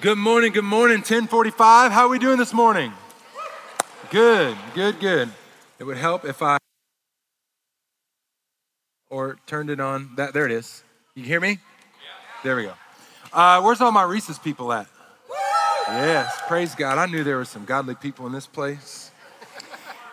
Good morning, good morning. 1045. How are we doing this morning? Good, good, good. It would help if I or turned it on. That there it is. You hear me? There we go. Uh, where's all my Reese's people at? Yes, praise God. I knew there were some godly people in this place.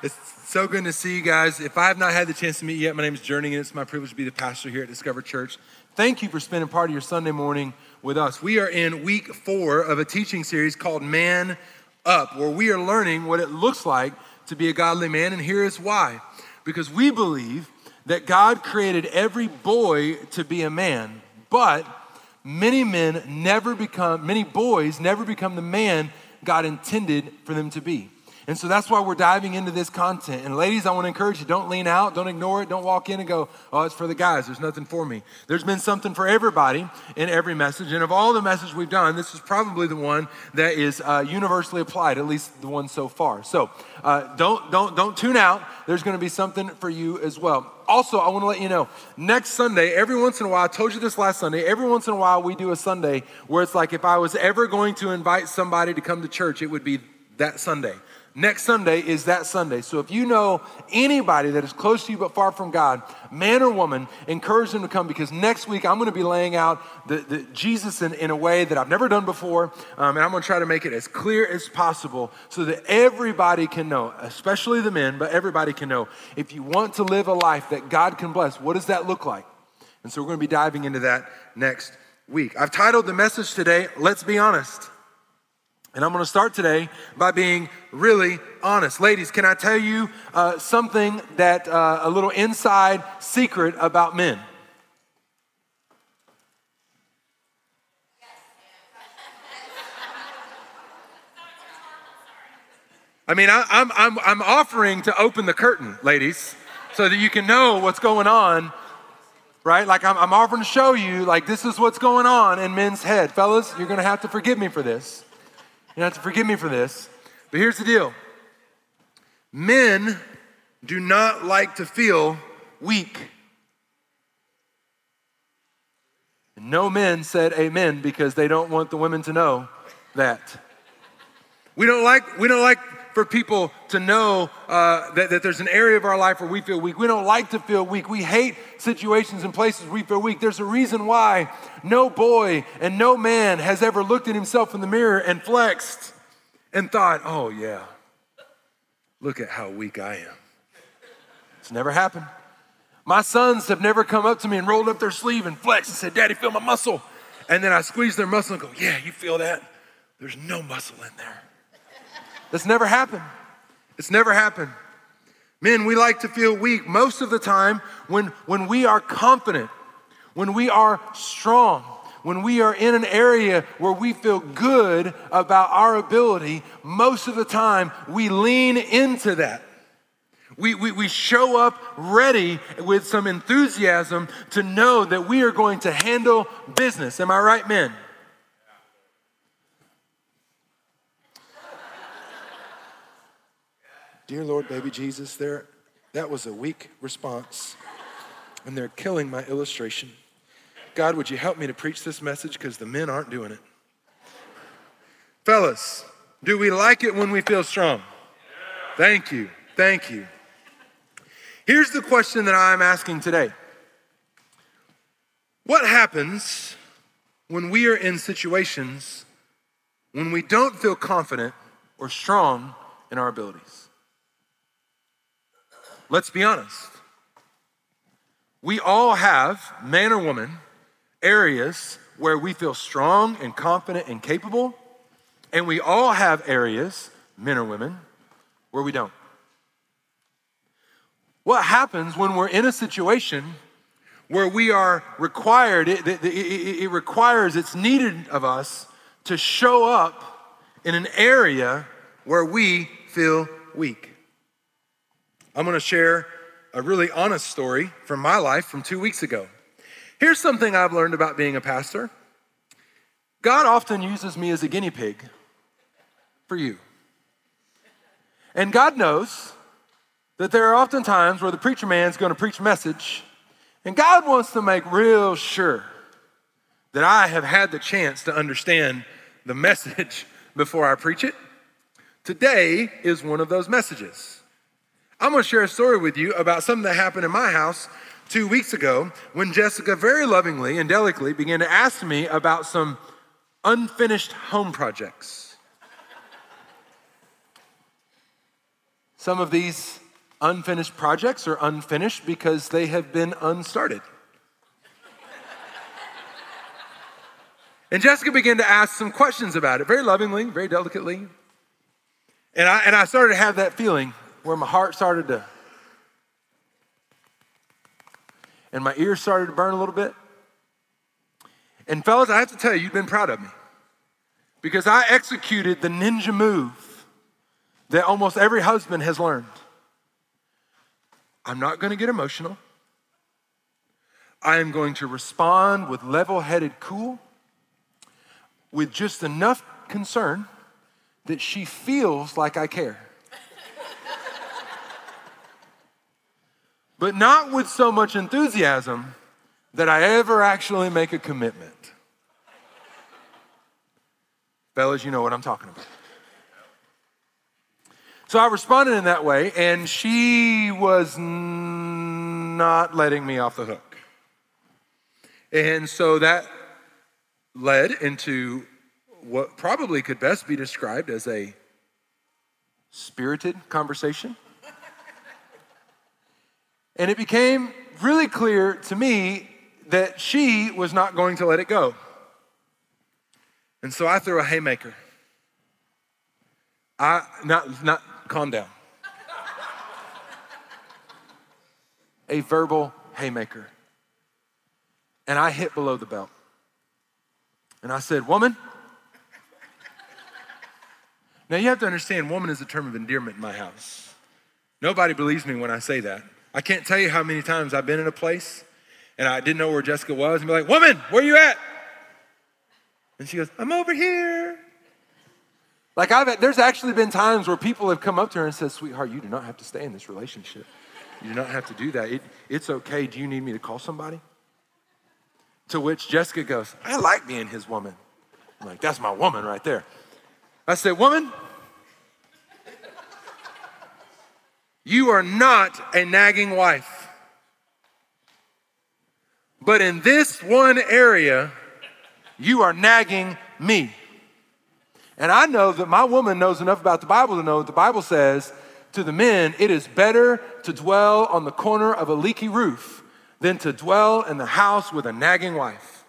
It's so good to see you guys. If I have not had the chance to meet you yet, my name is Journey, and it's my privilege to be the pastor here at Discover Church. Thank you for spending part of your Sunday morning with us. We are in week four of a teaching series called Man Up, where we are learning what it looks like to be a godly man, and here is why. Because we believe that God created every boy to be a man, but many men never become, many boys never become the man God intended for them to be. And so that's why we're diving into this content. And ladies, I want to encourage you don't lean out, don't ignore it, don't walk in and go, oh, it's for the guys, there's nothing for me. There's been something for everybody in every message. And of all the messages we've done, this is probably the one that is uh, universally applied, at least the one so far. So uh, don't, don't, don't tune out. There's going to be something for you as well. Also, I want to let you know next Sunday, every once in a while, I told you this last Sunday, every once in a while we do a Sunday where it's like if I was ever going to invite somebody to come to church, it would be that Sunday. Next Sunday is that Sunday. So if you know anybody that is close to you but far from God, man or woman, encourage them to come because next week I'm going to be laying out the, the Jesus in, in, a way that I've never done before. Um, and I'm going to try to make it as clear as possible so that everybody can know, especially the men, but everybody can know. If you want to live a life that God can bless, what does that look like? And so we're going to be diving into that next week. I've titled the message today, Let's Be Honest. And I'm going to start today by being really honest. Ladies, can I tell you uh, something that uh, a little inside secret about men? I mean, I, am I'm, I'm offering to open the curtain, ladies, so that you can know what's going on, right? Like, I'm, I'm offering to show you, like, this is what's going on in men's head. Fellas, you're going to have to forgive me for this. You have to forgive me for this. But here's the deal men do not like to feel weak. And no men said amen because they don't want the women to know that. We don't like, we don't like for people to know uh, that, that there's an area of our life where we feel weak. We don't like to feel weak. We hate situations and places we feel weak. There's a reason why no boy and no man has ever looked at himself in the mirror and flexed and thought, oh, yeah, look at how weak I am. It's never happened. My sons have never come up to me and rolled up their sleeve and flexed and said, Daddy, feel my muscle. And then I squeeze their muscle and go, Yeah, you feel that? There's no muscle in there. That's never happened. It's never happened. Men, we like to feel weak most of the time when, when we are confident, when we are strong, when we are in an area where we feel good about our ability, most of the time we lean into that. We, we, we show up ready with some enthusiasm to know that we are going to handle business. Am I right, men? Dear Lord, baby Jesus, there, that was a weak response, and they're killing my illustration. God, would you help me to preach this message because the men aren't doing it? Fellas, do we like it when we feel strong? Thank you. Thank you. Here's the question that I'm asking today What happens when we are in situations when we don't feel confident or strong in our abilities? Let's be honest. We all have, man or woman, areas where we feel strong and confident and capable, and we all have areas, men or women, where we don't. What happens when we're in a situation where we are required, it, it, it, it requires, it's needed of us to show up in an area where we feel weak? I'm going to share a really honest story from my life from two weeks ago. Here's something I've learned about being a pastor God often uses me as a guinea pig for you. And God knows that there are often times where the preacher man's going to preach a message, and God wants to make real sure that I have had the chance to understand the message before I preach it. Today is one of those messages. I'm going to share a story with you about something that happened in my house two weeks ago when Jessica very lovingly and delicately began to ask me about some unfinished home projects. Some of these unfinished projects are unfinished because they have been unstarted. and Jessica began to ask some questions about it, very lovingly, very delicately. And I, and I started to have that feeling where my heart started to, and my ears started to burn a little bit. And fellas, I have to tell you, you've been proud of me because I executed the ninja move that almost every husband has learned. I'm not going to get emotional. I am going to respond with level headed cool, with just enough concern that she feels like I care. But not with so much enthusiasm that I ever actually make a commitment. Fellas, you know what I'm talking about. So I responded in that way, and she was not letting me off the hook. And so that led into what probably could best be described as a spirited conversation. And it became really clear to me that she was not going to let it go. And so I threw a haymaker. I not not calm down. a verbal haymaker. And I hit below the belt. And I said, Woman. Now you have to understand, woman is a term of endearment in my house. Nobody believes me when I say that. I can't tell you how many times I've been in a place and I didn't know where Jessica was and be like, Woman, where you at? And she goes, I'm over here. Like I've there's actually been times where people have come up to her and said, "Sweetheart, you do not have to stay in this relationship. You do not have to do that. It, it's okay. Do you need me to call somebody?" To which Jessica goes, "I like being his woman." I'm like, "That's my woman right there." I said, "Woman, you are not a nagging wife. But in this one area, you are nagging me. And I know that my woman knows enough about the Bible to know that the Bible says to the men, it is better to dwell on the corner of a leaky roof than to dwell in the house with a nagging wife.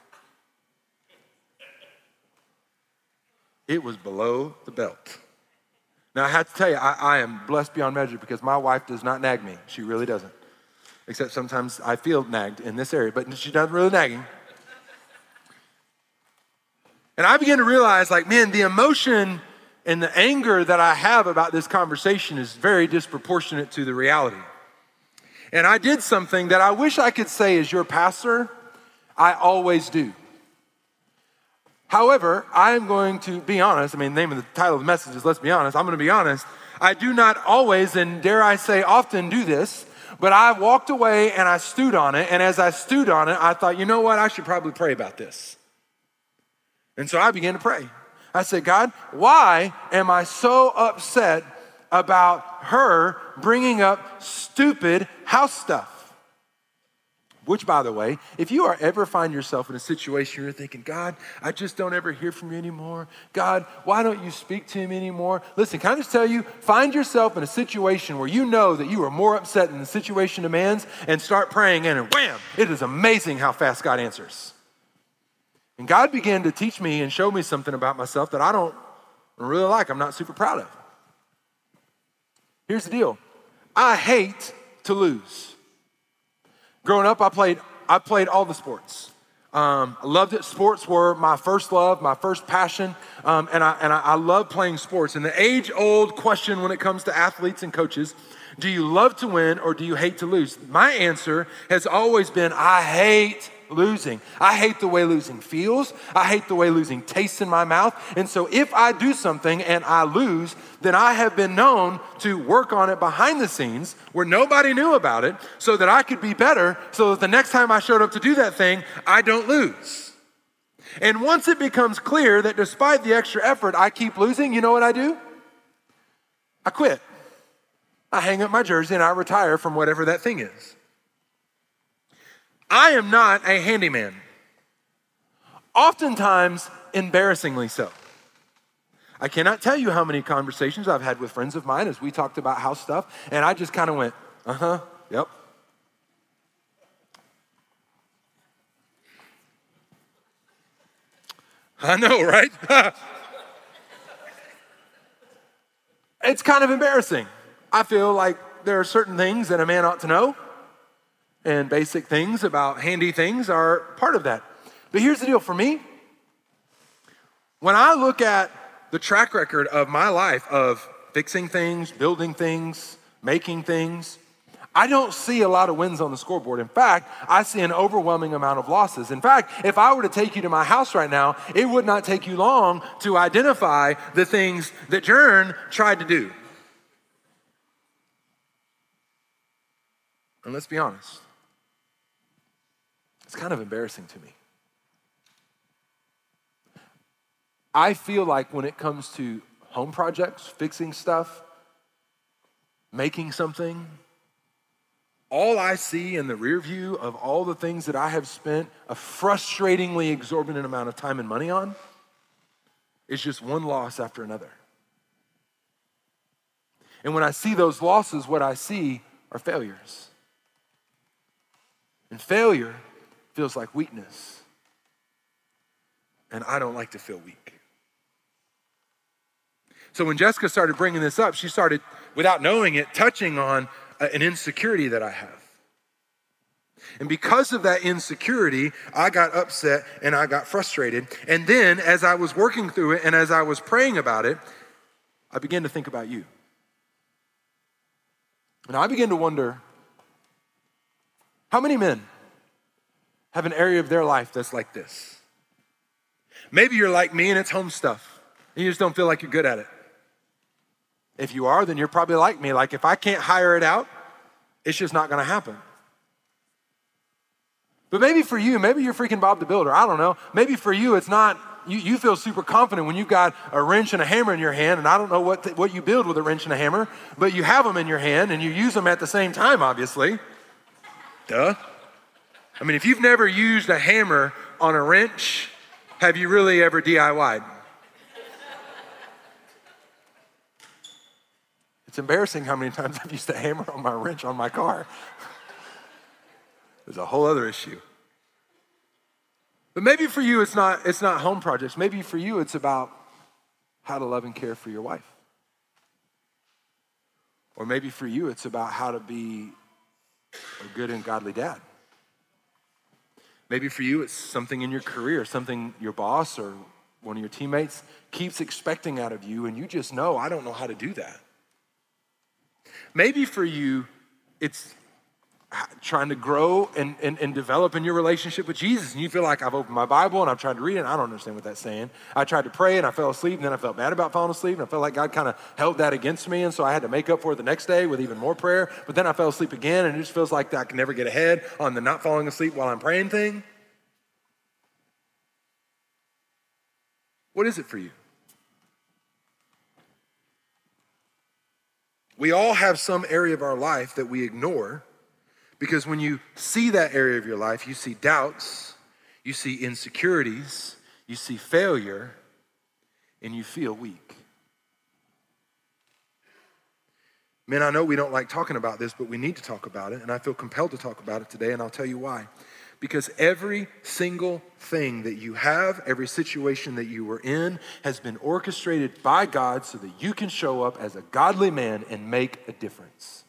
It was below the belt. Now, I have to tell you, I, I, am blessed beyond measure because my wife does not nag me. She really doesn't. Except sometimes I feel nagged in this area, but she doesn't really nagging. And I began to realize, like, man, the emotion and the anger that I have about this conversation is very disproportionate to the reality. And I did something that I wish I could say as your pastor, I always do. However, I'm going to be honest. I mean, the name of the title of the message is Let's Be Honest. I'm going to be honest. I do not always, and dare I say, often do this, but I walked away and I stewed on it. And as I stewed on it, I thought, you know what? I should probably pray about this. And so I began to pray. I said, God, why am I so upset about her bringing up stupid house stuff? Which, by the way, if you are ever find yourself in a situation where you're thinking, God, I just don't ever hear from you anymore. God, why don't you speak to me anymore? Listen, can I just tell you, find yourself in a situation where you know that you are more upset than the situation demands and start praying, and wham, it is amazing how fast God answers. And God began to teach me and show me something about myself that I don't really like, I'm not super proud of. Here's the deal I hate to lose. Growing up, I played, I played all the sports. Um, I loved it. Sports were my first love, my first passion, um, and, I, and I, I love playing sports. And the age old question when it comes to athletes and coaches do you love to win or do you hate to lose? My answer has always been I hate losing. I hate the way losing feels. I hate the way losing tastes in my mouth. And so if I do something and I lose, then I have been known to work on it behind the scenes where nobody knew about it so that I could be better so that the next time I showed up to do that thing, I don't lose. And once it becomes clear that despite the extra effort, I keep losing, you know what I do? I quit. I hang up my jersey and I retire from whatever that thing is. I am not a handyman. Oftentimes, embarrassingly so. I cannot tell you how many conversations I've had with friends of mine as we talked about house stuff, and I just kind of went, uh huh, yep. I know, right? it's kind of embarrassing. I feel like there are certain things that a man ought to know, and basic things about handy things are part of that. But here's the deal for me when I look at the track record of my life of fixing things, building things, making things, I don't see a lot of wins on the scoreboard. In fact, I see an overwhelming amount of losses. In fact, if I were to take you to my house right now, it would not take you long to identify the things that Jern tried to do. And let's be honest, it's kind of embarrassing to me. I feel like when it comes to home projects, fixing stuff, making something, all I see in the rear view of all the things that I have spent a frustratingly exorbitant amount of time and money on is just one loss after another. And when I see those losses, what I see are failures. And failure feels like weakness. And I don't like to feel weak. So when Jessica started bringing this up, she started, without knowing it, touching on uh, an insecurity that I have. And because of that insecurity, I got upset and I got frustrated. And then, as I was working through it and as I was praying about it, I began to think about you. And I began to wonder how many men have an area of their life that's like this? Maybe you're like me and it's home stuff, and you just don't feel like you're good at it. If you are, then you're probably like me. Like, if I can't hire it out, it's just not going to happen. But maybe for you, maybe you're freaking Bob the Builder. I don't know. Maybe for you, it's not, you, you feel super confident when you've got a wrench and a hammer in your hand. And I don't know what, the, what you build with a wrench and a hammer, but you have them in your hand and you use them at the same time, obviously. Duh. I mean, if you've never used a hammer on a wrench, have you really ever DIY'd? It's embarrassing how many times I've used a hammer on my wrench on my car. There's a whole other issue. But maybe for you it's not it's not home projects. Maybe for you it's about how to love and care for your wife. Or maybe for you it's about how to be a good and godly dad. Maybe for you it's something in your career, something your boss or one of your teammates keeps expecting out of you and you just know I don't know how to do that. Maybe for you, it's trying to grow and, and, and develop in your relationship with Jesus. And you feel like I've opened my Bible and I've tried to read it and I don't understand what that's saying. I tried to pray and I fell asleep and then I felt bad about falling asleep and I felt like God kind of held that against me. And so I had to make up for it the next day with even more prayer. But then I fell asleep again and it just feels like I can never get ahead on the not falling asleep while I'm praying thing. What is it for you? We all have some area of our life that we ignore because when you see that area of your life, you see doubts, you see insecurities, you see failure, and you feel weak. Men, I know we don't like talking about this, but we need to talk about it, and I feel compelled to talk about it today, and I'll tell you why. Because every single thing that you have, every situation that you were in, has been orchestrated by God so that you can show up as a godly man and make a difference.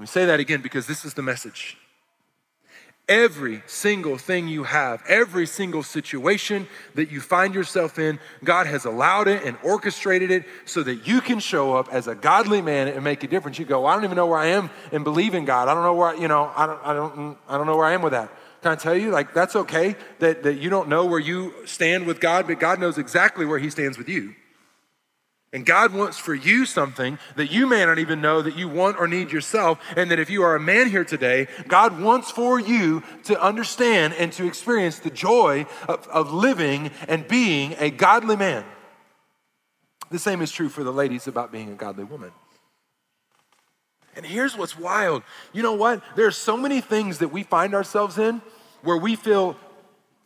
Let me say that again because this is the message. Every single thing you have, every single situation that you find yourself in, God has allowed it and orchestrated it so that you can show up as a godly man and make a difference. You go, well, I don't even know where I am and believe in God. I don't know where, I, you know, I don't, I don't, I don't know where I am with that. Can I tell you, like, that's okay that, that you don't know where you stand with God, but God knows exactly where He stands with you. And God wants for you something that you may not even know that you want or need yourself. And that if you are a man here today, God wants for you to understand and to experience the joy of, of living and being a godly man. The same is true for the ladies about being a godly woman. And here's what's wild. You know what? There are so many things that we find ourselves in where we feel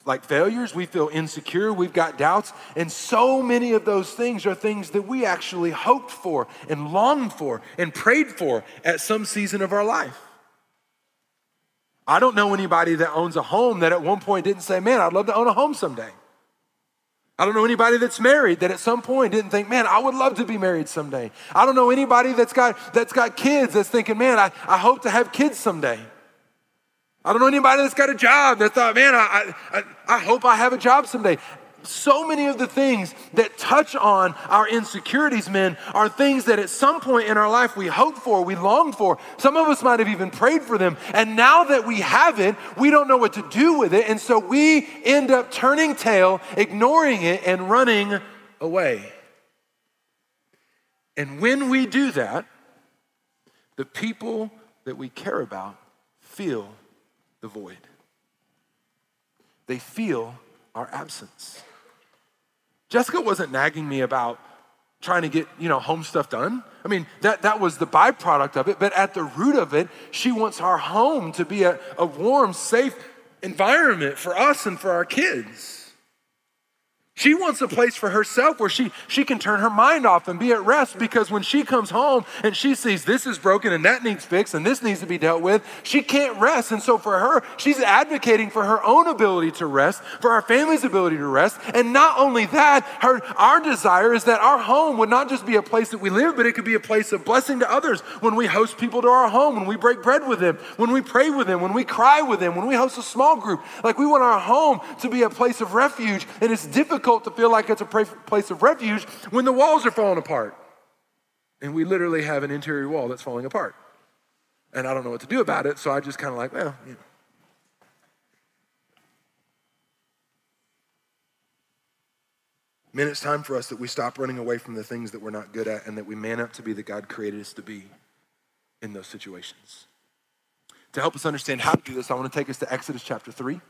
like failures, we feel insecure, we've got doubts, and so many of those things are things that we actually hoped for and longed for and prayed for at some season of our life. I don't know anybody that owns a home that at one point didn't say, Man, I'd love to own a home someday. I don't know anybody that's married that at some point didn't think, man, I would love to be married someday. I don't know anybody that's got, that's got kids that's thinking, man, I, I hope to have kids someday. I don't know anybody that's got a job that thought, man, I, I, I hope I have a job someday. So many of the things that touch on our insecurities, men, are things that at some point in our life we hope for, we long for. Some of us might have even prayed for them. And now that we have it, we don't know what to do with it. And so we end up turning tail, ignoring it, and running away. And when we do that, the people that we care about feel the void. They feel our absence. Jessica wasn't nagging me about trying to get, you know, home stuff done. I mean, that, that was the byproduct of it, but at the root of it, she wants our home to be a, a warm, safe environment for us and for our kids. She wants a place for herself where she, she can turn her mind off and be at rest because when she comes home and she sees this is broken and that needs fixed and this needs to be dealt with, she can't rest. And so for her, she's advocating for her own ability to rest, for our family's ability to rest. And not only that, her, our desire is that our home would not just be a place that we live, but it could be a place of blessing to others when we host people to our home, when we break bread with them, when we pray with them, when we cry with them, when we host a small group. Like we want our home to be a place of refuge. And it's difficult difficult to feel like it's a place of refuge when the walls are falling apart. And we literally have an interior wall that's falling apart. And I don't know what to do about it, so I just kind of like, well, you know. Man, it's time for us that we stop running away from the things that we're not good at and that we man up to be the God created us to be in those situations. To help us understand how to do this, I want to take us to Exodus chapter 3.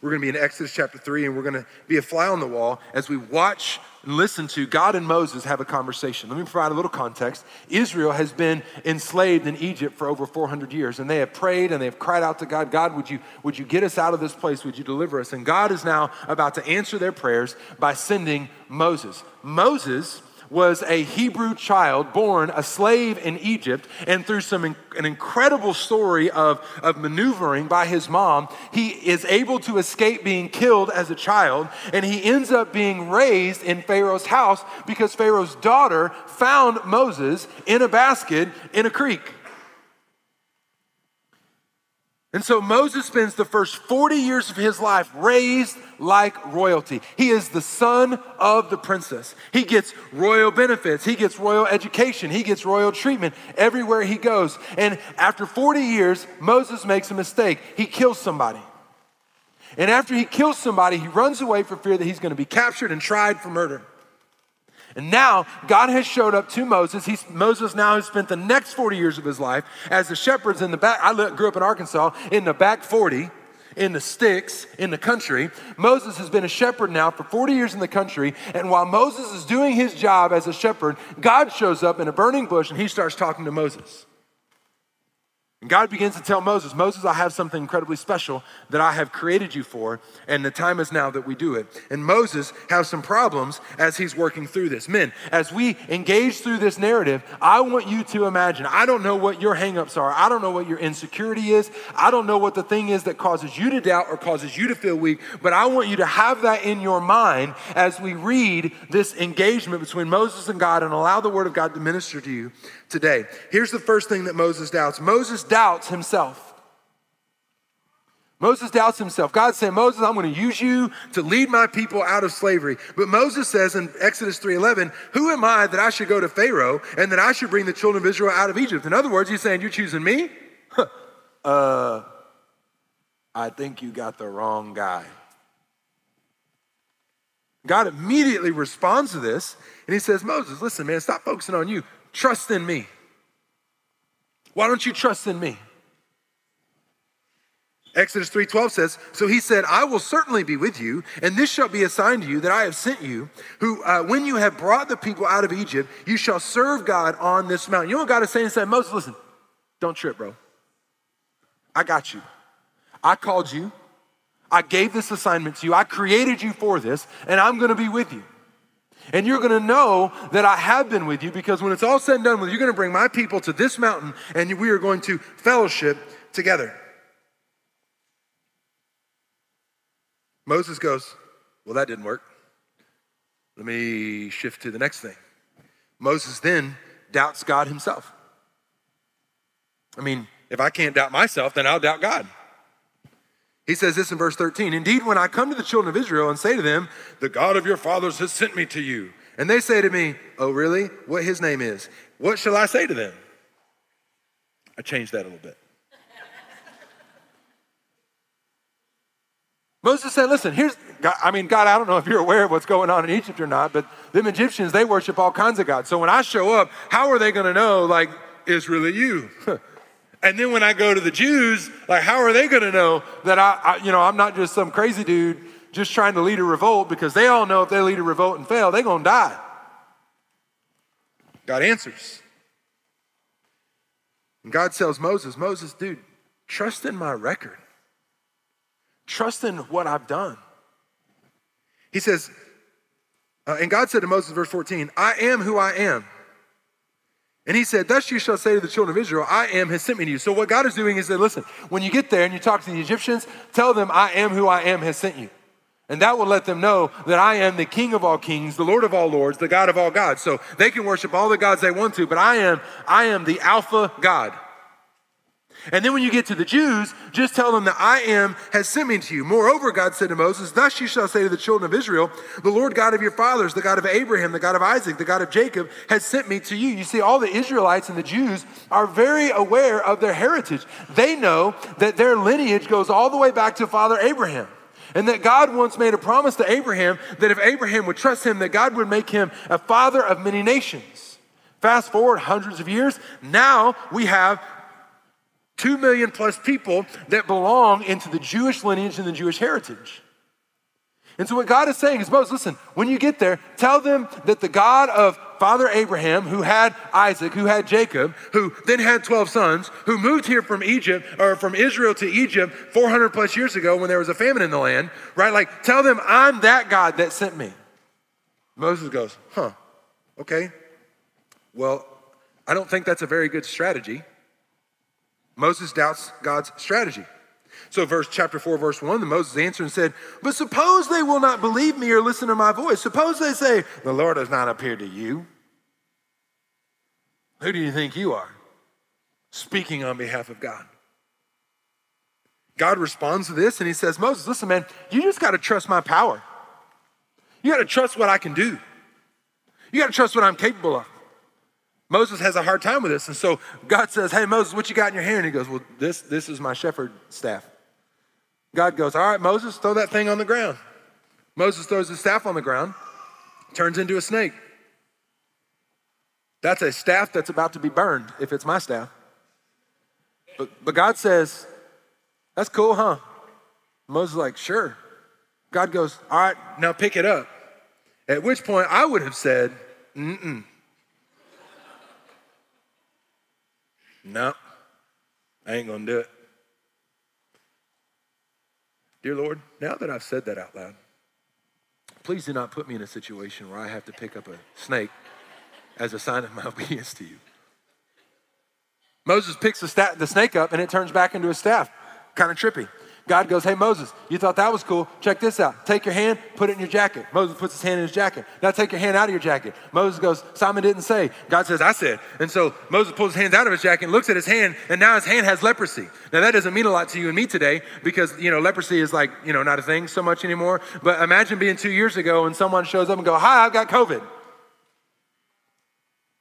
We're going to be in Exodus chapter 3, and we're going to be a fly on the wall as we watch and listen to God and Moses have a conversation. Let me provide a little context. Israel has been enslaved in Egypt for over 400 years, and they have prayed and they have cried out to God, God, would you, would you get us out of this place? Would you deliver us? And God is now about to answer their prayers by sending Moses. Moses was a Hebrew child born a slave in Egypt, and through some an incredible story of, of maneuvering by his mom, he is able to escape being killed as a child, and he ends up being raised in Pharaoh's house because Pharaoh's daughter found Moses in a basket in a creek. And so Moses spends the first 40 years of his life raised like royalty. He is the son of the princess. He gets royal benefits, he gets royal education, he gets royal treatment everywhere he goes. And after 40 years, Moses makes a mistake. He kills somebody. And after he kills somebody, he runs away for fear that he's going to be captured and tried for murder. And now God has showed up to Moses. He's, Moses now has spent the next 40 years of his life as the shepherds in the back. I grew up in Arkansas in the back 40 in the sticks in the country. Moses has been a shepherd now for 40 years in the country. And while Moses is doing his job as a shepherd, God shows up in a burning bush and he starts talking to Moses. And God begins to tell Moses, Moses, I have something incredibly special that I have created you for, and the time is now that we do it. And Moses has some problems as he's working through this. Men, as we engage through this narrative, I want you to imagine. I don't know what your hangups are. I don't know what your insecurity is. I don't know what the thing is that causes you to doubt or causes you to feel weak, but I want you to have that in your mind as we read this engagement between Moses and God and allow the word of God to minister to you today. Here's the first thing that Moses doubts Moses doubts himself. Moses doubts himself. God said, Moses, I'm going to use you to lead my people out of slavery. But Moses says in Exodus 3:11, Who am I that I should go to Pharaoh and that I should bring the children of Israel out of Egypt? In other words, he's saying, You're choosing me? uh, I think you got the wrong guy. God immediately responds to this and he says, Moses, listen, man, stop focusing on you. Trust in me. Why don't you trust in me? Exodus 3:12 says, "So he said, I will certainly be with you, and this shall be a sign to you that I have sent you, who uh, when you have brought the people out of Egypt, you shall serve God on this mountain." You know what God is saying? He said, "Moses, listen. Don't trip, bro. I got you. I called you. I gave this assignment to you. I created you for this, and I'm going to be with you. And you're going to know that I have been with you because when it's all said and done with, you're going to bring my people to this mountain, and we are going to fellowship together." Moses goes, Well, that didn't work. Let me shift to the next thing. Moses then doubts God himself. I mean, if I can't doubt myself, then I'll doubt God. He says this in verse 13 Indeed, when I come to the children of Israel and say to them, The God of your fathers has sent me to you, and they say to me, Oh, really? What his name is? What shall I say to them? I changed that a little bit. Moses said, listen, here's, God, I mean, God, I don't know if you're aware of what's going on in Egypt or not, but them Egyptians, they worship all kinds of gods. So when I show up, how are they going to know, like, it's really you? and then when I go to the Jews, like, how are they going to know that I, I, you know, I'm not just some crazy dude just trying to lead a revolt because they all know if they lead a revolt and fail, they're going to die. God answers. And God tells Moses, Moses, dude, trust in my record. Trust in what I've done. He says, uh, and God said to Moses, verse 14, I am who I am. And he said, Thus you shall say to the children of Israel, I am has sent me to you. So what God is doing is that, listen, when you get there and you talk to the Egyptians, tell them, I am who I am has sent you. And that will let them know that I am the King of all kings, the Lord of all lords, the God of all gods. So they can worship all the gods they want to, but I am, I am the Alpha God. And then when you get to the Jews, just tell them that I am has sent me to you. Moreover, God said to Moses, Thus you shall say to the children of Israel, The Lord God of your fathers, the God of Abraham, the God of Isaac, the God of Jacob, has sent me to you. You see, all the Israelites and the Jews are very aware of their heritage. They know that their lineage goes all the way back to Father Abraham. And that God once made a promise to Abraham that if Abraham would trust him, that God would make him a father of many nations. Fast forward hundreds of years, now we have Two million plus people that belong into the Jewish lineage and the Jewish heritage. And so, what God is saying is, Moses, listen, when you get there, tell them that the God of Father Abraham, who had Isaac, who had Jacob, who then had 12 sons, who moved here from Egypt or from Israel to Egypt 400 plus years ago when there was a famine in the land, right? Like, tell them I'm that God that sent me. Moses goes, huh, okay. Well, I don't think that's a very good strategy. Moses doubts God's strategy. So, verse chapter 4, verse 1, the Moses answered and said, But suppose they will not believe me or listen to my voice. Suppose they say, The Lord has not appeared to you. Who do you think you are? Speaking on behalf of God. God responds to this and he says, Moses, listen, man, you just got to trust my power. You got to trust what I can do. You got to trust what I'm capable of. Moses has a hard time with this. And so God says, Hey, Moses, what you got in your hand? And he goes, Well, this, this is my shepherd staff. God goes, All right, Moses, throw that thing on the ground. Moses throws his staff on the ground, turns into a snake. That's a staff that's about to be burned if it's my staff. But, but God says, That's cool, huh? Moses like, Sure. God goes, All right, now pick it up. At which point I would have said, Mm-mm. No, I ain't going to do it. Dear Lord, now that I've said that out loud, please do not put me in a situation where I have to pick up a snake as a sign of my obedience to you. Moses picks the snake up and it turns back into a staff. Kind of trippy. God goes, Hey, Moses, you thought that was cool. Check this out. Take your hand, put it in your jacket. Moses puts his hand in his jacket. Now take your hand out of your jacket. Moses goes, Simon didn't say. God says, I said. And so Moses pulls his hands out of his jacket and looks at his hand, and now his hand has leprosy. Now that doesn't mean a lot to you and me today because, you know, leprosy is like, you know, not a thing so much anymore. But imagine being two years ago and someone shows up and go, Hi, I've got COVID.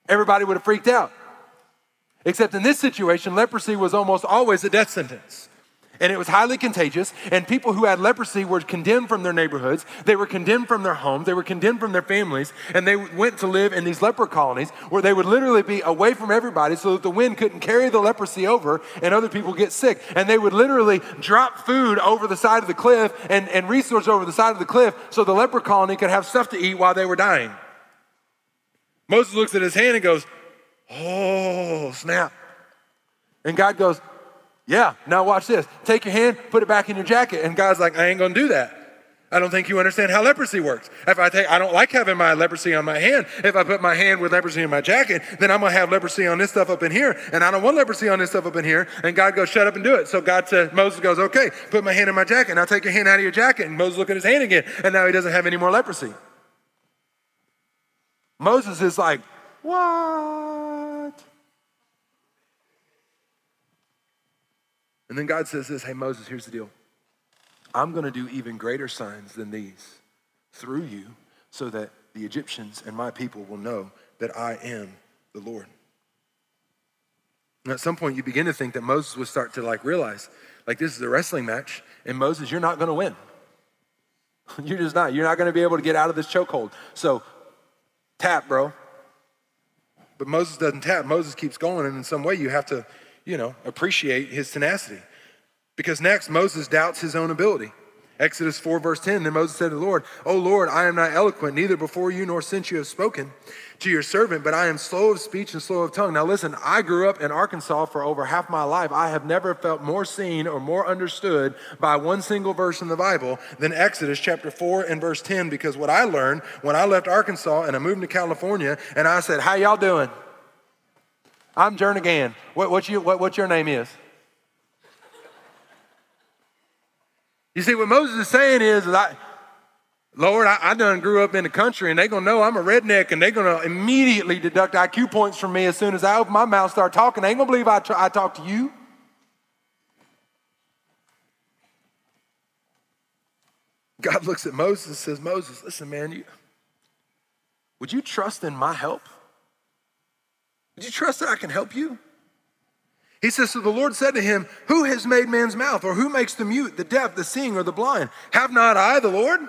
Everybody would have freaked out. Except in this situation, leprosy was almost always a death sentence. And it was highly contagious. And people who had leprosy were condemned from their neighborhoods. They were condemned from their homes. They were condemned from their families. And they went to live in these leper colonies where they would literally be away from everybody so that the wind couldn't carry the leprosy over and other people get sick. And they would literally drop food over the side of the cliff and, and resources over the side of the cliff so the leper colony could have stuff to eat while they were dying. Moses looks at his hand and goes, Oh, snap. And God goes, yeah, now watch this. Take your hand, put it back in your jacket. And God's like, I ain't gonna do that. I don't think you understand how leprosy works. If I take, I don't like having my leprosy on my hand. If I put my hand with leprosy in my jacket, then I'm gonna have leprosy on this stuff up in here, and I don't want leprosy on this stuff up in here. And God goes, shut up and do it. So God said, Moses goes, okay, put my hand in my jacket. Now take your hand out of your jacket. And Moses look at his hand again, and now he doesn't have any more leprosy. Moses is like, what? And then God says this Hey, Moses, here's the deal. I'm going to do even greater signs than these through you so that the Egyptians and my people will know that I am the Lord. And at some point, you begin to think that Moses would start to like realize, like, this is a wrestling match, and Moses, you're not going to win. you're just not. You're not going to be able to get out of this chokehold. So, tap, bro. But Moses doesn't tap. Moses keeps going, and in some way, you have to you know, appreciate his tenacity. Because next, Moses doubts his own ability. Exodus 4, verse 10 Then Moses said to the Lord, O Lord, I am not eloquent, neither before you nor since you have spoken to your servant, but I am slow of speech and slow of tongue. Now, listen, I grew up in Arkansas for over half my life. I have never felt more seen or more understood by one single verse in the Bible than Exodus chapter 4 and verse 10, because what I learned when I left Arkansas and I moved to California, and I said, How y'all doing? I'm Jernigan. What, you, what, what your name is? You see, what Moses is saying is, is I, Lord, I, I done grew up in the country and they're going to know I'm a redneck and they're going to immediately deduct IQ points from me as soon as I open my mouth start talking. They ain't going to believe I talk to you. God looks at Moses and says, Moses, listen, man, you, would you trust in my help? Would you trust that I can help you? He says, So the Lord said to him, Who has made man's mouth, or who makes the mute, the deaf, the seeing, or the blind? Have not I the Lord?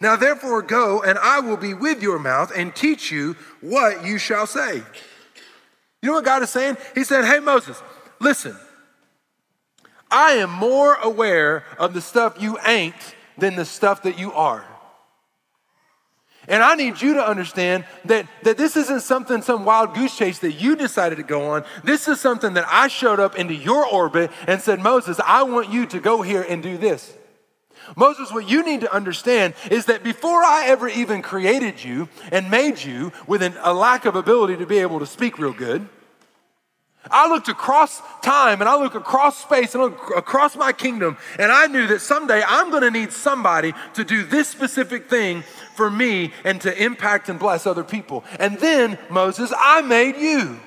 Now therefore go, and I will be with your mouth and teach you what you shall say. You know what God is saying? He said, Hey, Moses, listen, I am more aware of the stuff you ain't than the stuff that you are. And I need you to understand that, that this isn't something, some wild goose chase that you decided to go on. This is something that I showed up into your orbit and said, Moses, I want you to go here and do this. Moses, what you need to understand is that before I ever even created you and made you with an, a lack of ability to be able to speak real good, I looked across time and I looked across space and across my kingdom, and I knew that someday I'm going to need somebody to do this specific thing for me and to impact and bless other people. And then, Moses, I made you.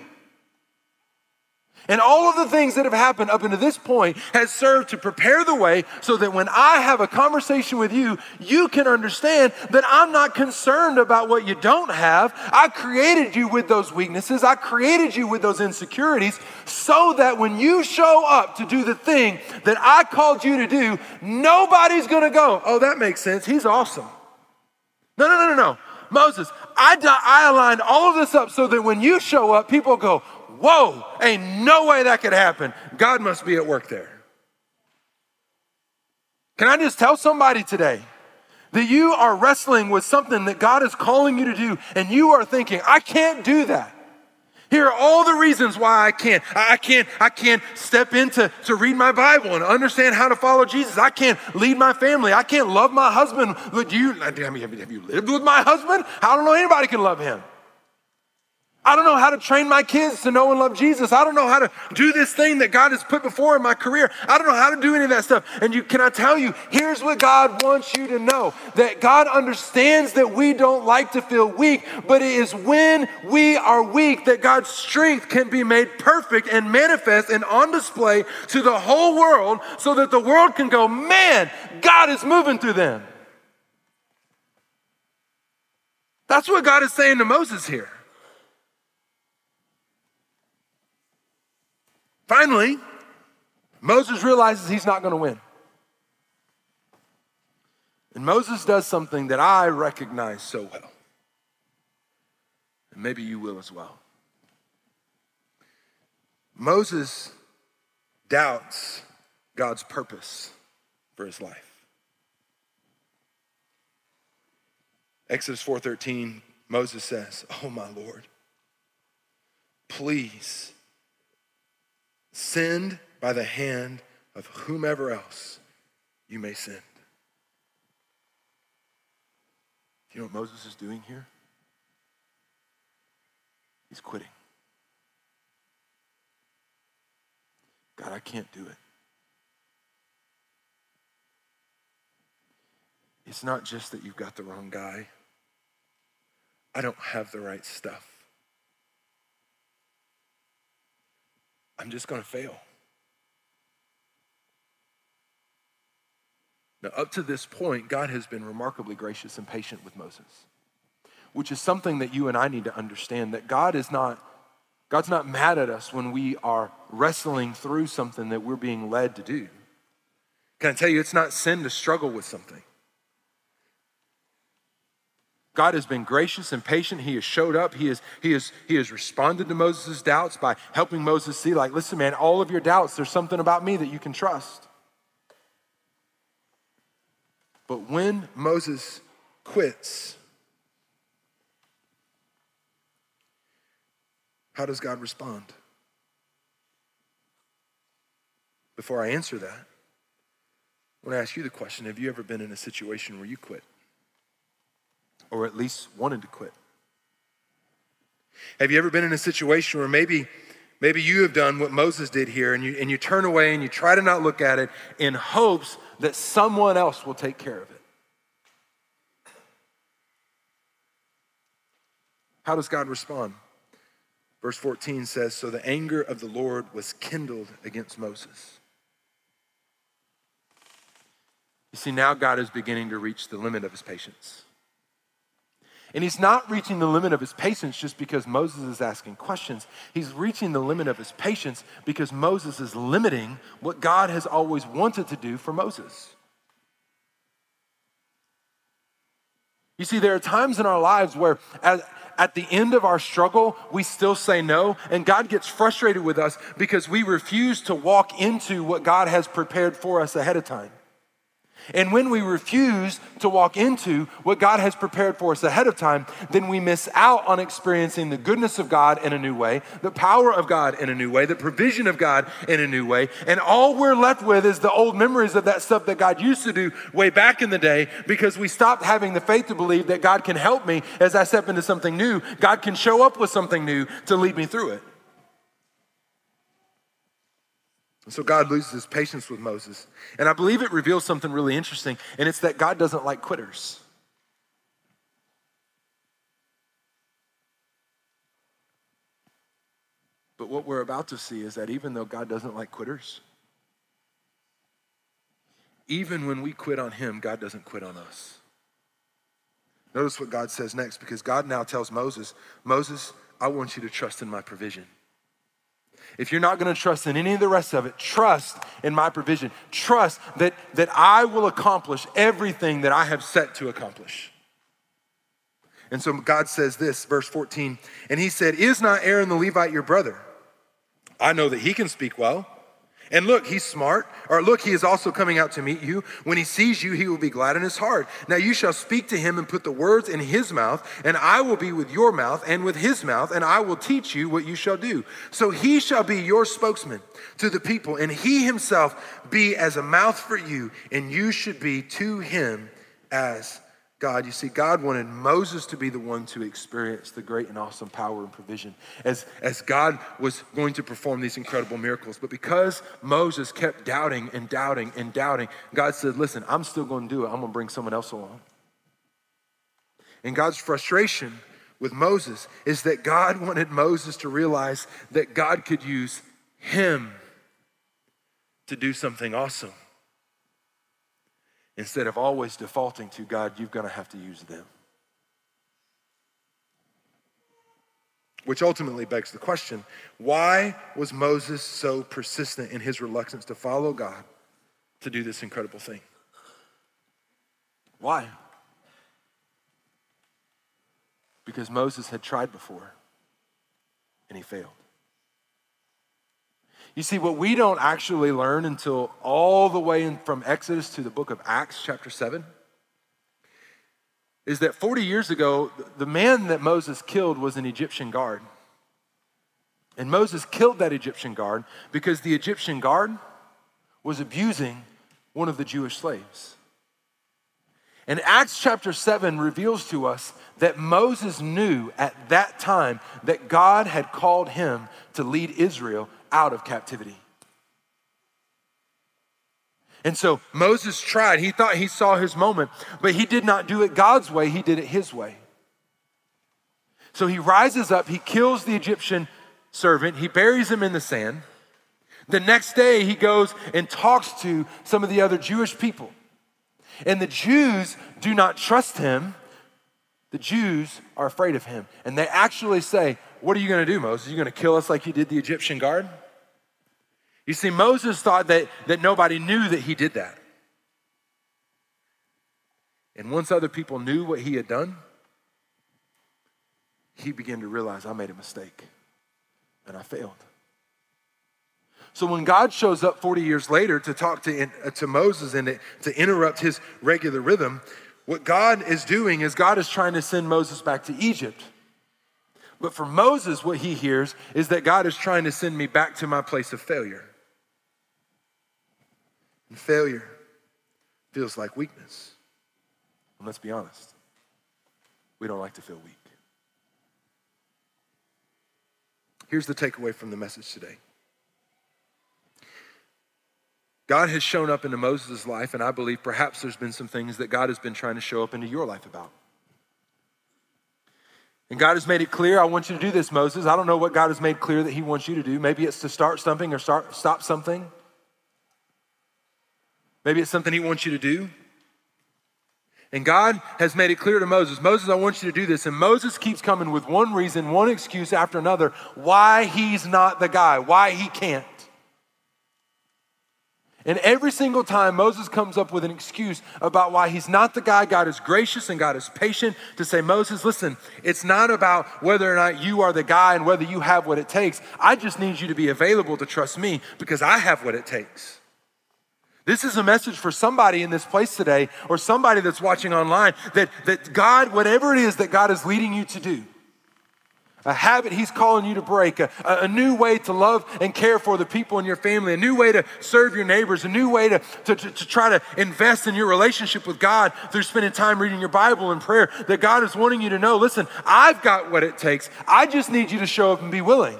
And all of the things that have happened up until this point has served to prepare the way so that when I have a conversation with you, you can understand that I'm not concerned about what you don't have. I created you with those weaknesses, I created you with those insecurities so that when you show up to do the thing that I called you to do, nobody's gonna go, oh, that makes sense. He's awesome. No, no, no, no, no. Moses, I, I aligned all of this up so that when you show up, people go, whoa, ain't no way that could happen. God must be at work there. Can I just tell somebody today that you are wrestling with something that God is calling you to do, and you are thinking, I can't do that. Here are all the reasons why I can't. I can't, I can't step into to read my Bible and understand how to follow Jesus. I can't lead my family. I can't love my husband. Would you, have you lived with my husband? I don't know anybody can love him. I don't know how to train my kids to know and love Jesus. I don't know how to do this thing that God has put before in my career. I don't know how to do any of that stuff. And you can I tell you, here's what God wants you to know that God understands that we don't like to feel weak, but it is when we are weak that God's strength can be made perfect and manifest and on display to the whole world so that the world can go, man, God is moving through them. That's what God is saying to Moses here. Finally, Moses realizes he's not going to win. And Moses does something that I recognize so well. And maybe you will as well. Moses doubts God's purpose for his life. Exodus 4:13 Moses says, "Oh my Lord, please send by the hand of whomever else you may send." Do you know what Moses is doing here? He's quitting. God, I can't do it. It's not just that you've got the wrong guy. I don't have the right stuff. I'm just going to fail. Now, up to this point, God has been remarkably gracious and patient with Moses, which is something that you and I need to understand that God is not God's not mad at us when we are wrestling through something that we're being led to do. Can I tell you, it's not sin to struggle with something. God has been gracious and patient. He has showed up. He has, he has, he has responded to Moses' doubts by helping Moses see, like, listen, man, all of your doubts, there's something about me that you can trust. But when Moses quits, how does God respond? Before I answer that, I want to ask you the question Have you ever been in a situation where you quit? Or at least wanted to quit? Have you ever been in a situation where maybe maybe you have done what Moses did here and you, and you turn away and you try to not look at it in hopes that someone else will take care of it? How does God respond? Verse 14 says So the anger of the Lord was kindled against Moses. You see, now God is beginning to reach the limit of his patience. And he's not reaching the limit of his patience just because Moses is asking questions. He's reaching the limit of his patience because Moses is limiting what God has always wanted to do for Moses. You see, there are times in our lives where, as, at the end of our struggle, we still say no, and God gets frustrated with us because we refuse to walk into what God has prepared for us ahead of time. And when we refuse to walk into what God has prepared for us ahead of time, then we miss out on experiencing the goodness of God in a new way, the power of God in a new way, the provision of God in a new way. And all we're left with is the old memories of that stuff that God used to do way back in the day because we stopped having the faith to believe that God can help me as I step into something new. God can show up with something new to lead me through it. And so God loses his patience with Moses. And I believe it reveals something really interesting, and it's that God doesn't like quitters. But what we're about to see is that even though God doesn't like quitters, even when we quit on him, God doesn't quit on us. Notice what God says next because God now tells Moses, Moses, I want you to trust in my provision. If you're not going to trust in any of the rest of it, trust in my provision. Trust that, that I will accomplish everything that I have set to accomplish. And so God says this, verse 14, and he said, Is not Aaron the Levite your brother? I know that he can speak well. And look, he's smart. Or look, he is also coming out to meet you. When he sees you, he will be glad in his heart. Now you shall speak to him and put the words in his mouth, and I will be with your mouth and with his mouth, and I will teach you what you shall do. So he shall be your spokesman to the people, and he himself be as a mouth for you, and you should be to him as God. You see, God wanted Moses to be the one to experience the great and awesome power and provision as, as God was going to perform these incredible miracles. But because Moses kept doubting and doubting and doubting, God said, Listen, I'm still going to do it. I'm going to bring someone else along. And God's frustration with Moses is that God wanted Moses to realize that God could use him to do something awesome instead of always defaulting to God, you're going to have to use them. Which ultimately begs the question why was Moses so persistent in his reluctance to follow God to do this incredible thing? Why? Because Moses had tried before and he failed. You see, what we don't actually learn until all the way in, from Exodus to the book of Acts, chapter 7, is that 40 years ago, the man that Moses killed was an Egyptian guard. And Moses killed that Egyptian guard because the Egyptian guard was abusing one of the Jewish slaves. And Acts chapter 7 reveals to us that Moses knew at that time that God had called him to lead Israel out of captivity. And so Moses tried. He thought he saw his moment, but he did not do it God's way, he did it his way. So he rises up, he kills the Egyptian servant, he buries him in the sand. The next day, he goes and talks to some of the other Jewish people. And the Jews do not trust him. The Jews are afraid of him. And they actually say, What are you going to do, Moses? Are you going to kill us like you did the Egyptian guard? You see, Moses thought that, that nobody knew that he did that. And once other people knew what he had done, he began to realize I made a mistake and I failed. So when God shows up 40 years later to talk to, uh, to Moses and to interrupt his regular rhythm, what God is doing is God is trying to send Moses back to Egypt. But for Moses, what he hears is that God is trying to send me back to my place of failure. And failure feels like weakness. And let's be honest, we don't like to feel weak. Here's the takeaway from the message today God has shown up into Moses' life, and I believe perhaps there's been some things that God has been trying to show up into your life about. And God has made it clear, I want you to do this, Moses. I don't know what God has made clear that He wants you to do. Maybe it's to start something or start, stop something. Maybe it's something He wants you to do. And God has made it clear to Moses Moses, I want you to do this. And Moses keeps coming with one reason, one excuse after another why he's not the guy, why he can't. And every single time Moses comes up with an excuse about why he's not the guy, God is gracious and God is patient to say, Moses, listen, it's not about whether or not you are the guy and whether you have what it takes. I just need you to be available to trust me because I have what it takes. This is a message for somebody in this place today or somebody that's watching online that, that God, whatever it is that God is leading you to do, a habit he's calling you to break, a, a, new way to love and care for the people in your family, a new way to serve your neighbors, a new way to, to, to, to, try to invest in your relationship with God through spending time reading your Bible and prayer, that God is wanting you to know listen, I've got what it takes. I just need you to show up and be willing.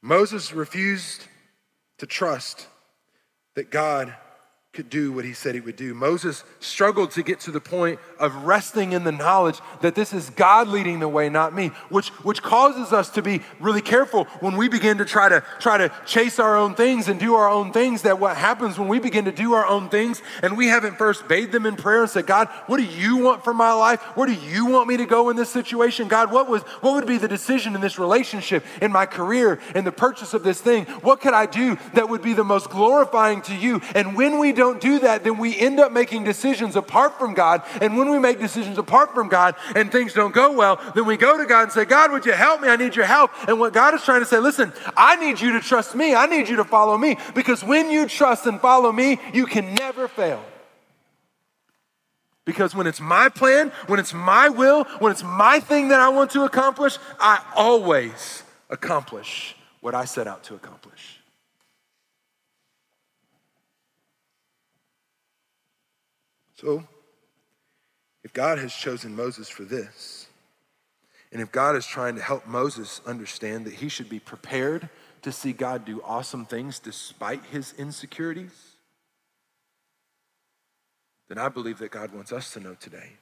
Moses refused to trust that God could do what he said he would do. Moses struggled to get to the point of resting in the knowledge that this is God leading the way, not me, which, which causes us to be really careful when we begin to try to try to chase our own things and do our own things. That what happens when we begin to do our own things and we haven't first bathed them in prayer and said, God, what do you want for my life? Where do you want me to go in this situation? God, what was what would be the decision in this relationship, in my career, in the purchase of this thing? What could I do that would be the most glorifying to you? And when we don't don't do that, then we end up making decisions apart from God. And when we make decisions apart from God and things don't go well, then we go to God and say, God, would you help me? I need your help. And what God is trying to say, listen, I need you to trust me. I need you to follow me. Because when you trust and follow me, you can never fail. Because when it's my plan, when it's my will, when it's my thing that I want to accomplish, I always accomplish what I set out to accomplish. So, if God has chosen Moses for this, and if God is trying to help Moses understand that he should be prepared to see God do awesome things despite his insecurities, then I believe that God wants us to know today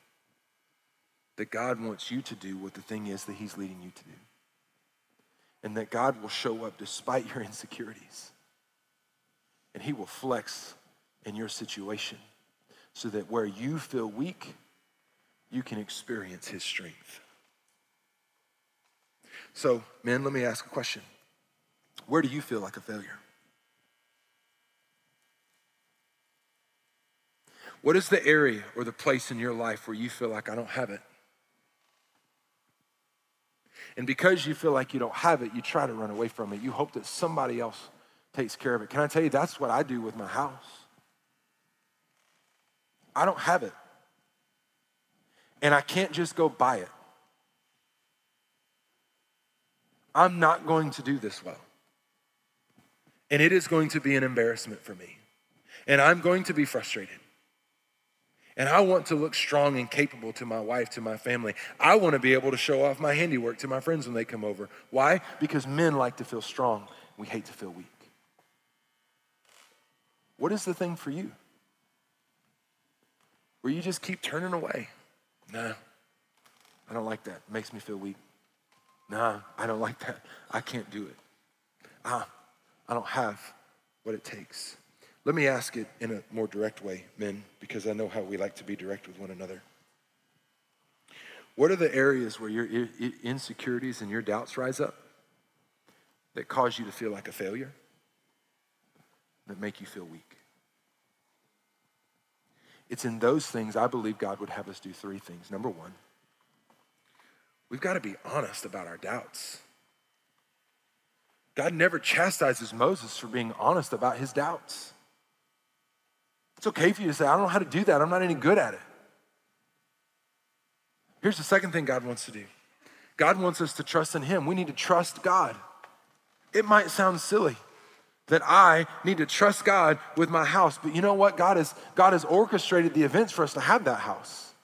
that God wants you to do what the thing is that he's leading you to do. And that God will show up despite your insecurities. And he will flex in your situation so that where you feel weak, you can experience his strength. So, men, let me ask a question. Where do you feel like a failure? What is the area or the place in your life where you feel like I don't have it? And because you feel like you don't have it, you try to run away from it. You hope that somebody else takes care of it. Can I tell you, that's what I do with my house. I don't have it. And I can't just go buy it. I'm not going to do this well. And it is going to be an embarrassment for me. And I'm going to be frustrated. And I want to look strong and capable to my wife, to my family. I want to be able to show off my handiwork to my friends when they come over. Why? Because men like to feel strong. We hate to feel weak. What is the thing for you? Where you just keep turning away. Nah, I don't like that. It makes me feel weak. Nah, I don't like that. I can't do it. Ah, I don't have what it takes. Let me ask it in a more direct way, men, because I know how we like to be direct with one another. What are the areas where your insecurities and your doubts rise up that cause you to feel like a failure, that make you feel weak? It's in those things I believe God would have us do three things. Number one, we've got to be honest about our doubts. God never chastises Moses for being honest about his doubts. It's okay for you to say, I don't know how to do that. I'm not any good at it. Here's the second thing God wants to do God wants us to trust in Him. We need to trust God. It might sound silly that I need to trust God with my house, but you know what? God has, God has orchestrated the events for us to have that house.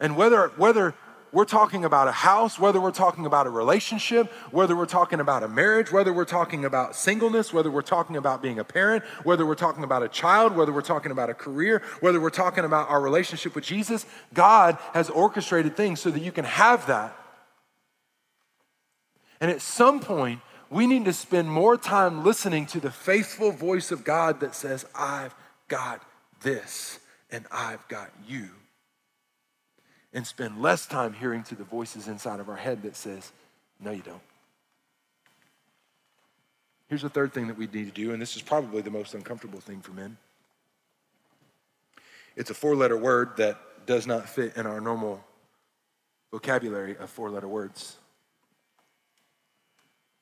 And whether, whether we're talking about a house, whether we're talking about a relationship, whether we're talking about a marriage, whether we're talking about singleness, whether we're talking about being a parent, whether we're talking about a child, whether we're talking about a career, whether we're talking about our relationship with Jesus, God has orchestrated things so that you can have that. And at some point, we need to spend more time listening to the faithful voice of God that says, I've got this and I've got you and spend less time hearing to the voices inside of our head that says, no, you don't. Here's the third thing that we need to do, and this is probably the most uncomfortable thing for men. It's a four letter word that does not fit in our normal vocabulary of four letter words.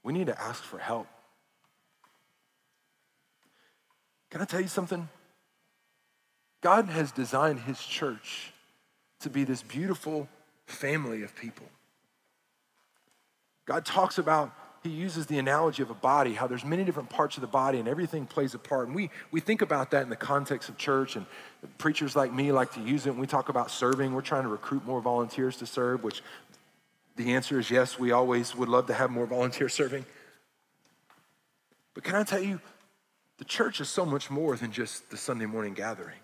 We need to ask for help. Can I tell you something? God has designed his church to be this beautiful family of people. God talks about, he uses the analogy of a body, how there's many different parts of the body and everything plays a part. And we, we think about that in the context of church, and preachers like me like to use it. When we talk about serving, we're trying to recruit more volunteers to serve, which the answer is yes, we always would love to have more volunteers serving. But can I tell you, the church is so much more than just the Sunday morning gathering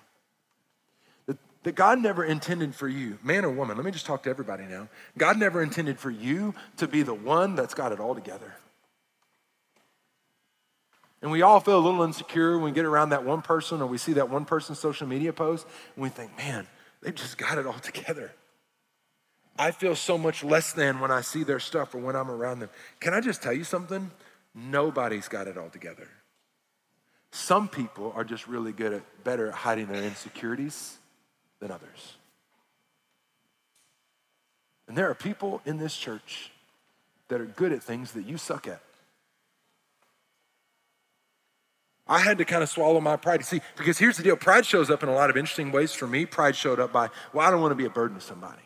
that God never intended for you, man or woman, let me just talk to everybody now. God never intended for you to be the one that's got it all together. And we all feel a little insecure when we get around that one person or we see that one person's social media post and we think, man, they've just got it all together. I feel so much less than when I see their stuff or when I'm around them. Can I just tell you something? Nobody's got it all together. Some people are just really good at better at hiding their insecurities than others. And there are people in this church that are good at things that you suck at. I had to kind of swallow my pride. To see, because here's the deal pride shows up in a lot of interesting ways for me. Pride showed up by, well, I don't want to be a burden to somebody.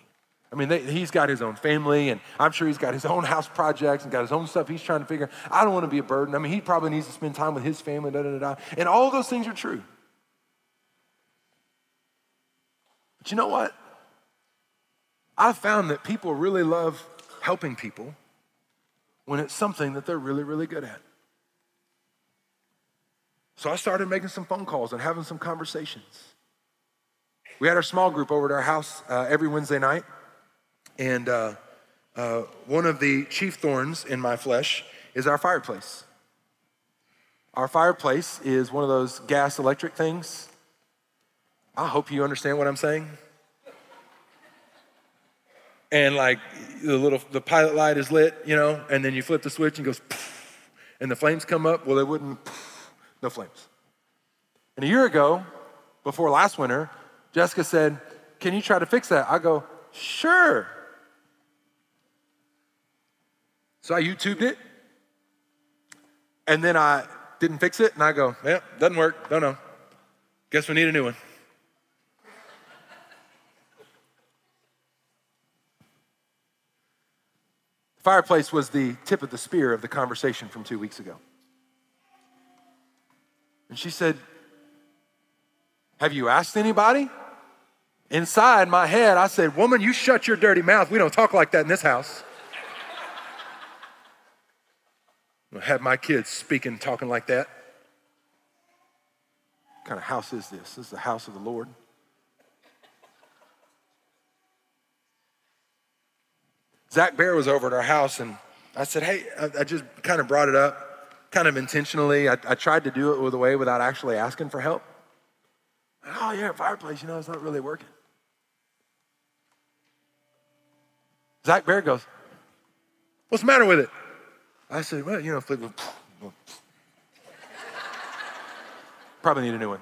I mean, they, he's got his own family, and I'm sure he's got his own house projects and got his own stuff he's trying to figure. I don't want to be a burden. I mean, he probably needs to spend time with his family, da da da. da. And all those things are true. But you know what? I've found that people really love helping people when it's something that they're really, really good at. So I started making some phone calls and having some conversations. We had our small group over at our house uh, every Wednesday night, and uh, uh, one of the chief thorns in my flesh is our fireplace. Our fireplace is one of those gas electric things I hope you understand what I'm saying. And like the little the pilot light is lit, you know, and then you flip the switch and goes, and the flames come up. Well, they wouldn't, no flames. And a year ago, before last winter, Jessica said, Can you try to fix that? I go, Sure. So I YouTubed it, and then I didn't fix it, and I go, Yeah, doesn't work, don't know. Guess we need a new one. Fireplace was the tip of the spear of the conversation from two weeks ago. And she said, Have you asked anybody? Inside my head, I said, Woman, you shut your dirty mouth. We don't talk like that in this house. I have my kids speaking, talking like that. What kind of house is this? This is the house of the Lord. Zach Bear was over at our house, and I said, Hey, I, just kind of brought it up, kind of intentionally. I, I tried to do it with a way without actually asking for help. Oh, yeah, fireplace, you know, it's not really working. Zach Bear goes, What's the matter with it? I said, Well, you know, flip, probably need a new one.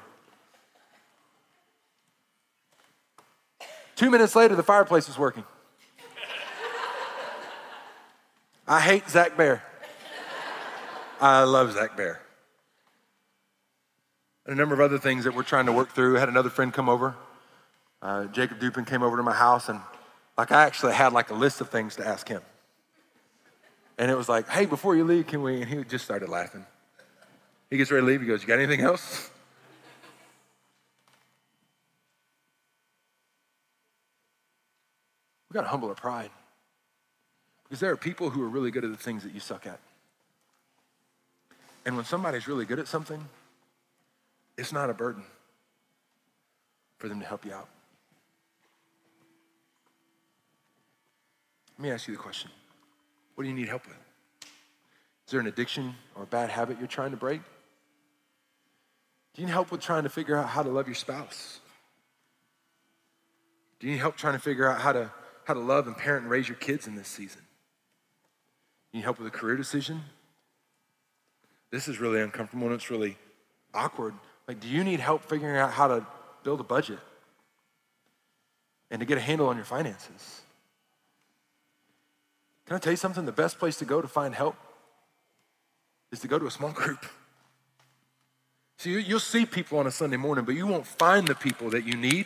Two minutes later, the fireplace was working. I hate Zach Bear. I love Zach Bear. And a number of other things that we're trying to work through. I had another friend come over. Uh, Jacob Dupin came over to my house, and like I actually had like a list of things to ask him. And it was like, hey, before you leave, can we? And he just started laughing. He gets ready to leave. He goes, You got anything else? We got to humble our pride. Because there are people who are really good at the things that you suck at. And when somebody's really good at something, it's not a burden for them to help you out. Let me ask you the question What do you need help with? Is there an addiction or a bad habit you're trying to break? Do you need help with trying to figure out how to love your spouse? Do you need help trying to figure out how to, how to love and parent and raise your kids in this season? Do You need help with a career decision? This is really uncomfortable and it's really awkward. Like, do you need help figuring out how to build a budget and to get a handle on your finances? Can I tell you something? The best place to go to find help is to go to a small group. See, you'll see people on a Sunday morning, but you won't find the people that you need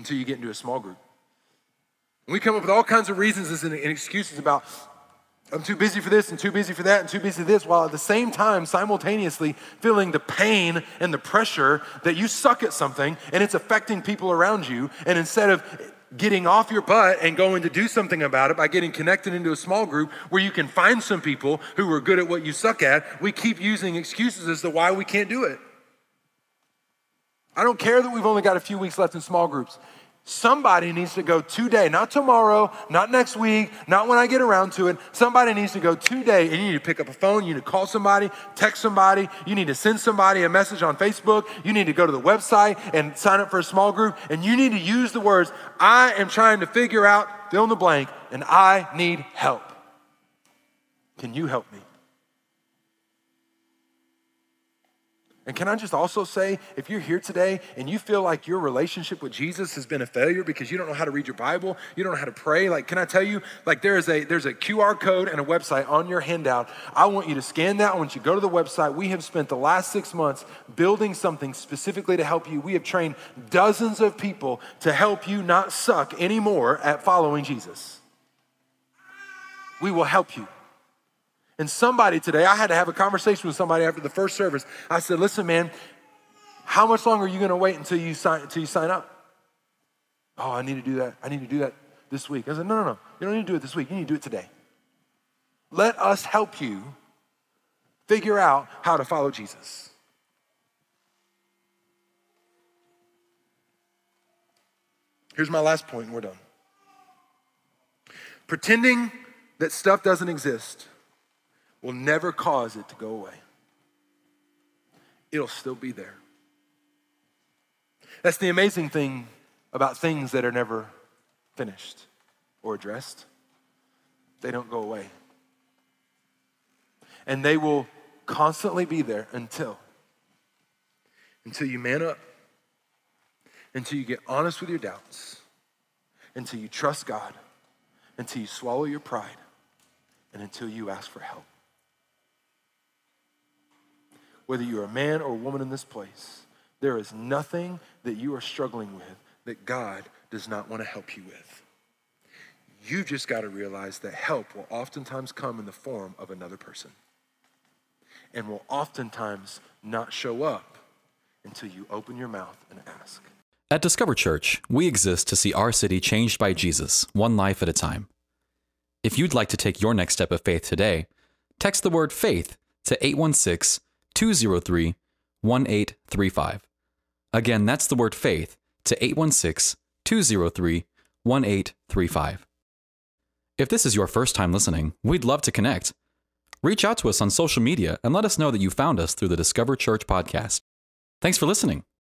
until you get into a small group. And we come up with all kinds of reasons and excuses about I'm too busy for this and too busy for that and too busy for this, while at the same time, simultaneously feeling the pain and the pressure that you suck at something and it's affecting people around you. And instead of getting off your butt and going to do something about it by getting connected into a small group where you can find some people who are good at what you suck at, we keep using excuses as to why we can't do it. I don't care that we've only got a few weeks left in small groups. Somebody needs to go today, not tomorrow, not next week, not when I get around to it. Somebody needs to go today, and you need to pick up a phone, you need to call somebody, text somebody, you need to send somebody a message on Facebook, you need to go to the website and sign up for a small group, and you need to use the words, I am trying to figure out, fill in the blank, and I need help. Can you help me? And can I just also say, if you're here today and you feel like your relationship with Jesus has been a failure because you don't know how to read your Bible, you don't know how to pray, like, can I tell you, like, there is a there's a QR code and a website on your handout. I want you to scan that. I want you to go to the website. We have spent the last six months building something specifically to help you. We have trained dozens of people to help you not suck anymore at following Jesus. We will help you. And somebody today, I had to have a conversation with somebody after the first service. I said, listen, man, how much longer are you going to wait until you sign until you sign up? Oh, I need to do that. I need to do that this week. I said, no, no, no. You don't need to do it this week. You need to do it today. Let us help you figure out how to follow Jesus. Here's my last point, and we're done. Pretending that stuff doesn't exist will never cause it to go away. It'll still be there. That's the amazing thing about things that are never finished or addressed. They don't go away. And they will constantly be there until until you man up, until you get honest with your doubts, until you trust God, until you swallow your pride, and until you ask for help. Whether you're a man or a woman in this place, there is nothing that you are struggling with that God does not want to help you with. You just got to realize that help will oftentimes come in the form of another person and will oftentimes not show up until you open your mouth and ask. At Discover Church, we exist to see our city changed by Jesus, one life at a time. If you'd like to take your next step of faith today, text the word faith to 816 203 1835. Again, that's the word faith to 816 203 1835. If this is your first time listening, we'd love to connect. Reach out to us on social media and let us know that you found us through the Discover Church podcast. Thanks for listening.